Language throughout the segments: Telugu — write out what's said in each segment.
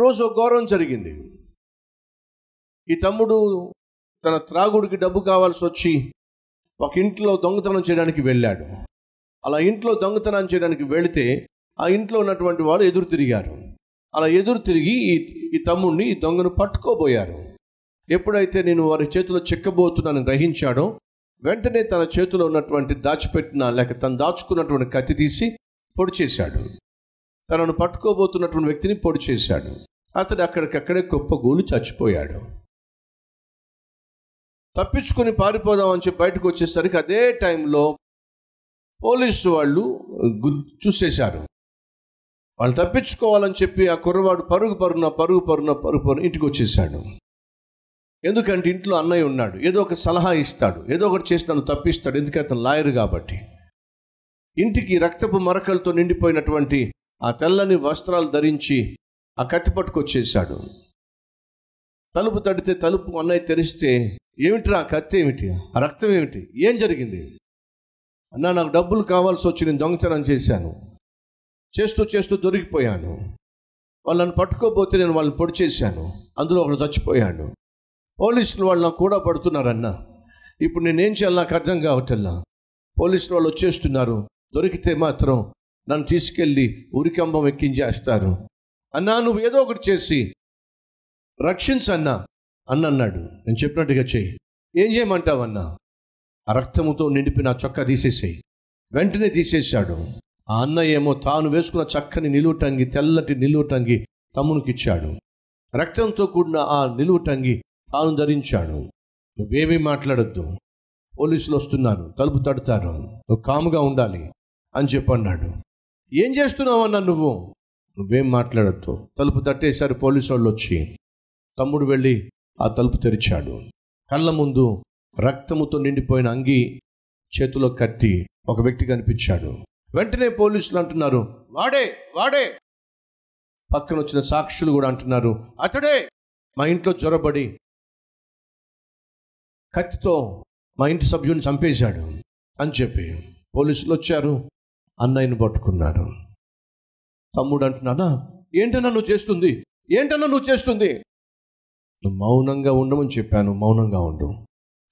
ఒకరోజు ఒక ఘోరం జరిగింది. ఈ తమ్ముడు తన త్రాగుడికి డబ్బు కావాల్సి వచ్చి ఒక ఇంట్లో దొంగతనం చేయడానికి వెళ్ళాడు. అలా ఇంట్లో దొంగతనం చేయడానికి వెళితే ఆ ఇంట్లో ఉన్నటువంటి వాళ్ళు ఎదురు తిరిగారు. అలా ఎదురు తిరిగి ఈ ఈ తమ్ముడిని ఈ దొంగను పట్టుకోబోయారు. ఎప్పుడైతే నేను వారి చేతిలో చిక్కబోతున్నాను గ్రహించాడో వెంటనే తన చేతిలో ఉన్నటువంటి దాచిపెట్టిన లేక తను దాచుకున్నటువంటి కత్తి తీసి పొడి చేశాడు తనను పట్టుకోబోతున్నటువంటి వ్యక్తిని పొడి చేశాడు అతడు అక్కడికక్కడే కుప్పగూలు చచ్చిపోయాడు. తప్పించుకొని పారిపోదామని చెప్పి బయటకు వచ్చేసరికి అదే టైంలో పోలీసు వాళ్ళు చూసేశారు. వాళ్ళు తప్పించుకోవాలని చెప్పి ఆ కుర్రవాడు పరుగు పరుగున పరుగు పరుగున పరుగు పరుగు ఇంటికి వచ్చేసాడు ఎందుకంటే ఇంట్లో అన్నయ్య ఉన్నాడు. ఏదో ఒక సలహా ఇస్తాడు. ఏదో ఒకటి చేసి నన్ను తప్పిస్తాడు. ఎందుకంటే అతను లాయర్ కాబట్టి. ఇంటికి రక్తపు మరకలతో నిండిపోయినటువంటి ఆ తెల్లని వస్త్రాలు ధరించి ఆ కత్తి పట్టుకొచ్చేసాడు తలుపు తడితే తలుపు అన్నయ్య తెరిస్తే ఏమిటిరా ఆ కత్తి ఏమిటి? ఆ రక్తం ఏమిటి? ఏం జరిగింది? అన్నా నాకు డబ్బులు కావాల్సి వచ్చి నేను దొంగతనం చేశాను. చేస్తూ చేస్తూ దొరికిపోయాను. వాళ్ళని పట్టుకోపోతే నేను వాళ్ళని పొడి చేశాను. అందులో ఒకడు చచ్చిపోయాడు. పోలీసులు వాళ్ళు నాకు కూడా పడుతున్నారన్న. ఇప్పుడు నేనేం చేయాలి? నాకు అర్థం కావటల్లా పోలీసులు వాళ్ళు వచ్చేస్తున్నారు. దొరికితే మాత్రం నన్ను తీసుకెళ్ళి ఉరికంబం ఎక్కించేస్తారు. అన్నా నువ్వు ఏదో ఒకటి చేసి రక్షించన్నా అన్న అన్నాడు నేను చెప్పినట్టుగా చెయ్యి. ఏం చేయమంటావన్నా ఆ రక్తముతో నిండిపిన చొక్కా తీసేసేయి. వెంటనే తీసేశాడు. ఆ అన్న ఏమో తాను వేసుకున్న చక్కని నిలువటంగి తెల్లటి నిలువటంగి తమ్మునికి ఇచ్చాడు రక్తంతో కూడిన ఆ నిలువటంగి తాను ధరించాడు. నువ్వేమీ మాట్లాడొద్దు. పోలీసులు వస్తున్నారు. తలుపు తడతారు. నువ్వు కాముగా ఉండాలి అని చెప్పి అన్నాడు ఏం చేస్తున్నావన్నా నువ్వు? నువ్వేం మాట్లాడద్దు. తలుపు తట్టేశారు పోలీసు వాళ్ళు వచ్చి తమ్ముడు వెళ్ళి ఆ తలుపు తెరిచాడు. కళ్ళ ముందు రక్తముతో నిండిపోయిన అంగి చేతిలో కత్తి ఒక వ్యక్తి కనిపించాడు. వెంటనే పోలీసులు అంటున్నారు వాడే వాడే! పక్కన వచ్చిన సాక్షులు కూడా అంటున్నారు అతడే! మా ఇంట్లో జ్వరబడి కత్తితో మా ఇంటి సభ్యుని చంపేశాడు అని చెప్పి పోలీసులు వచ్చారు అన్నయ్యను పట్టుకున్నారు. తమ్ముడు అంటున్నానా ఏంటన్నా నువ్వు చేస్తుంది? ఏంటన్నా నువ్వు చేస్తుంది? నువ్వు మౌనంగా ఉండమని చెప్పాను మౌనంగా ఉండు.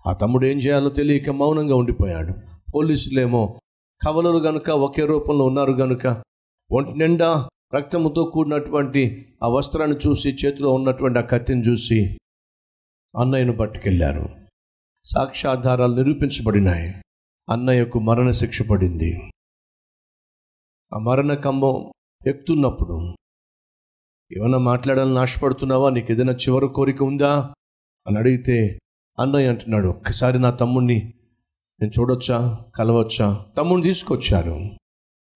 ఆ తమ్ముడు ఏం చేయాలో తెలియక మౌనంగా ఉండిపోయాడు. పోలీసులేమో కవలలు గనుక ఒకే రూపంలో ఉన్నారు గనుక ఒంటి నిండా రక్తముతో కూడినటువంటి ఆ వస్త్రాన్ని చూసి చేతిలో ఉన్నటువంటి ఆ కత్తిని చూసి అన్నయ్యను పట్టుకెళ్ళారు సాక్ష్యాధారాలు నిరూపించబడినాయి. అన్నయ్యకు మరణ శిక్ష పడింది. ఆ మరణ కంబం ఎక్కుతున్నప్పుడు. ఏమైనా మాట్లాడాలని ఆశపడుతున్నావా నీకు ఏదైనా చివరి కోరిక ఉందా? అని అడిగితే అన్నయ్య అంటున్నాడు ఒక్కసారి నా తమ్ముడిని నేను చూడొచ్చా? కలవచ్చా? తమ్ముడిని తీసుకొచ్చారు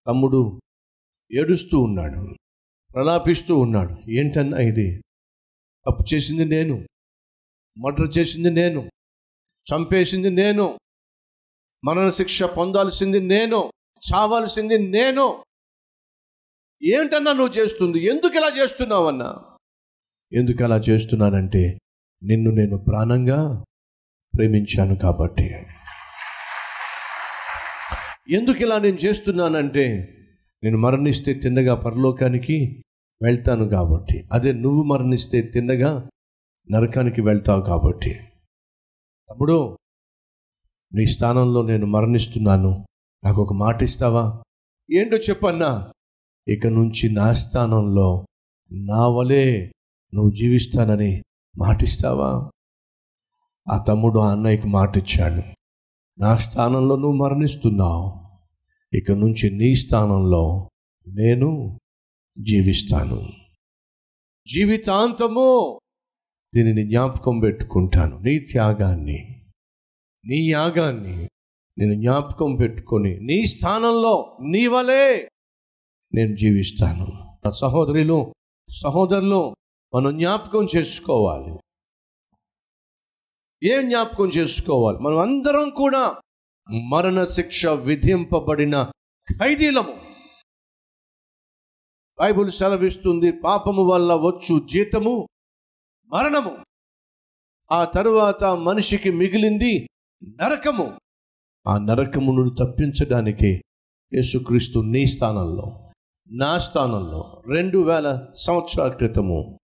తమ్ముడు ఏడుస్తూ ఉన్నాడు ప్రలాపిస్తూ ఉన్నాడు ఏంటన్నా ఇది? తప్పు చేసింది నేను. మర్డర్ చేసింది నేను. చంపేసింది నేను. మరణశిక్ష పొందాల్సింది నేను. చావాల్సింది నేను. ఏంటన్నా నువ్వు చేస్తుంది? ఎందుకు ఇలా చేస్తున్నావన్నా? ఎందుకు అలా చేస్తున్నానంటే నిన్ను నేను ప్రాణంగా ప్రేమించాను కాబట్టి. ఎందుకు ఇలా నేను చేస్తున్నానంటే నేను మరణిస్తే తిన్నగా పరలోకానికి వెళ్తాను కాబట్టి. అదే నువ్వు మరణిస్తే తిన్నగా నరకానికి వెళ్తావు కాబట్టి. తమ్ముడు నీ స్థానంలో నేను మరణిస్తున్నాను. నాకు ఒక మాట ఇస్తావా? ఏంటో చెప్పన్నా? ఇక నుంచి నా స్థానంలో నా వలే నువ్వు జీవిస్తానని మాటిస్తావా? ఆ తమ్ముడు ఆ అన్నయ్యకి మాట ఇచ్చాడు నా స్థానంలో నువ్వు మరణిస్తున్నావు. ఇక నుంచి నీ స్థానంలో నేను జీవిస్తాను. జీవితాంతము దీనిని జ్ఞాపకం పెట్టుకుంటాను. నీ త్యాగాన్ని నీ యాగాన్ని నేను జ్ఞాపకం పెట్టుకొని నీ స్థానంలో నీ వలే నేను జీవిస్తాను. నా సహోదరులు సహోదరులు మనం జ్ఞాపకం చేసుకోవాలి. ఏం జ్ఞాపకం చేసుకోవాలి? మనం అందరం కూడా మరణ శిక్ష విధింపబడిన ఖైదీలము. బైబుల్ సెలవిస్తుంది పాపము వల్ల వచ్చు జీతము మరణము. ఆ తరువాత మనిషికి మిగిలింది నరకము. ఆ నరకమును తప్పించడానికి యేసుక్రీస్తు నీ స్థానంలో నా స్థానంలో రెండు వేల సంవత్సరాల క్రితము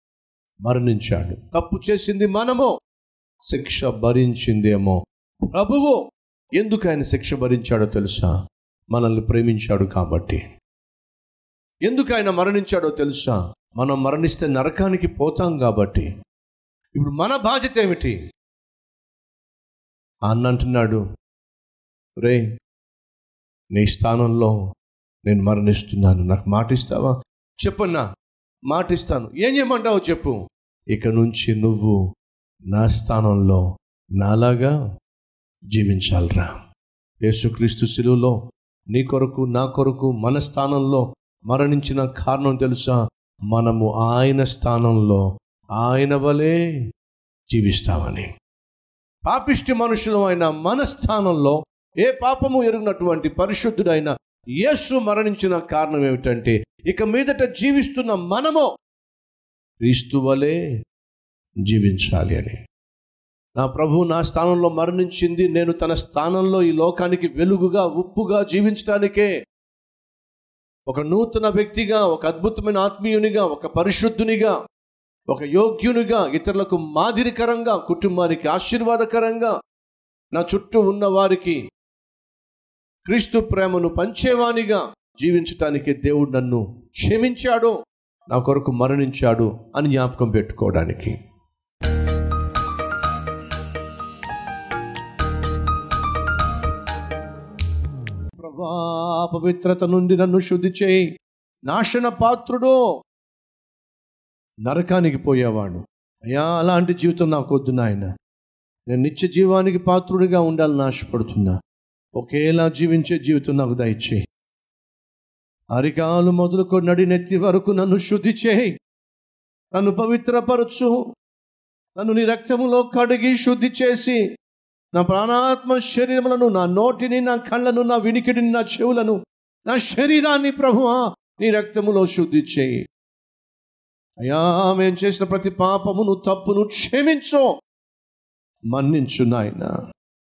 మరణించాడు. తప్పు చేసింది మనము శిక్ష భరించిందేమో ప్రభువు. ఎందుకు ఆయన శిక్ష భరించాడో తెలుసా? మనల్ని ప్రేమించాడు కాబట్టి. ఎందుకు ఆయన మరణించాడో తెలుసా? మనం మరణిస్తే నరకానికి పోతాం కాబట్టి. ఇప్పుడు మన బాధ్యత ఏమిటి? అన్నంటున్నాడు అన్న అంటున్నాడు రే నీ స్థానంలో నేను మరణిస్తున్నాను. నాకు మాటిస్తావా? చెప్పన్నా మాటిస్తాను. ఏం చేయమంటావు చెప్పు. ఇక నుంచి నువ్వు నా స్థానంలో నాలాగా జీవించాలిరా. యేసుక్రీస్తు శిలువలో నీ కొరకు నా కొరకు మన స్థానంలో మరణించిన కారణం తెలుసా? మనము ఆయన స్థానంలో ఆయన వలె జీవిస్తామని. పాపిష్టి మనుషులు అయిన మన స్థానంలో ఏ పాపము ఎరుగినటువంటి పరిశుద్ధుడైన యేసు మరణించిన కారణం ఏమిటంటే ఇక మీదట జీవిస్తున్న మనము క్రీస్తు వలె జీవించాలి అని. నా ప్రభు నా స్థానంలో మరణించింది నేను తన స్థానంలో ఈ లోకానికి వెలుగుగా ఉప్పుగా జీవించడానికే ఒక నూతన వ్యక్తిగా ఒక అద్భుతమైన ఆత్మీయునిగా ఒక పరిశుద్ధునిగా ఒక యోగ్యునిగా ఇతరులకు మాదిరికరంగా కుటుంబానికి ఆశీర్వాదకరంగా నా చుట్టూ ఉన్న వారికి క్రీస్తు ప్రేమను పంచేవానిగా జీవించటానికి దేవుడు నన్ను క్షమించాడు నా కొరకు మరణించాడు అని జ్ఞాపకం పెట్టుకోవడానికి. ప్రభా పవిత్రత నుండి నన్ను శుద్ధి చేయి. నాశన పాత్రుడు. నరకానికి పోయేవాడు. అయ్యా అలాంటి జీవితం నాకు వద్దు నాయన. నేను నిత్య జీవానికి పాత్రుడిగా ఉండాలని ఆశపడుతున్నా. ఒకేలా జీవించే జీవితం నాకు దయచేయి. అరికాలు మొదలుకొని నడినెత్తి వరకు నన్ను శుద్ధి చేయి. నన్ను పవిత్రపరచు. నన్ను నీ రక్తములో కడిగి శుద్ధి చేసి. నా ప్రాణాత్మ శరీరములను నా నోటిని నా కళ్ళను నా వినికిడిని నా చెవులను నా శరీరాన్ని ప్రభువా నీ రక్తములో శుద్ధి చేయి. అయ్యా మేము చేసిన ప్రతి పాపమును తప్పును క్షమించు. మన్నించు నాయన.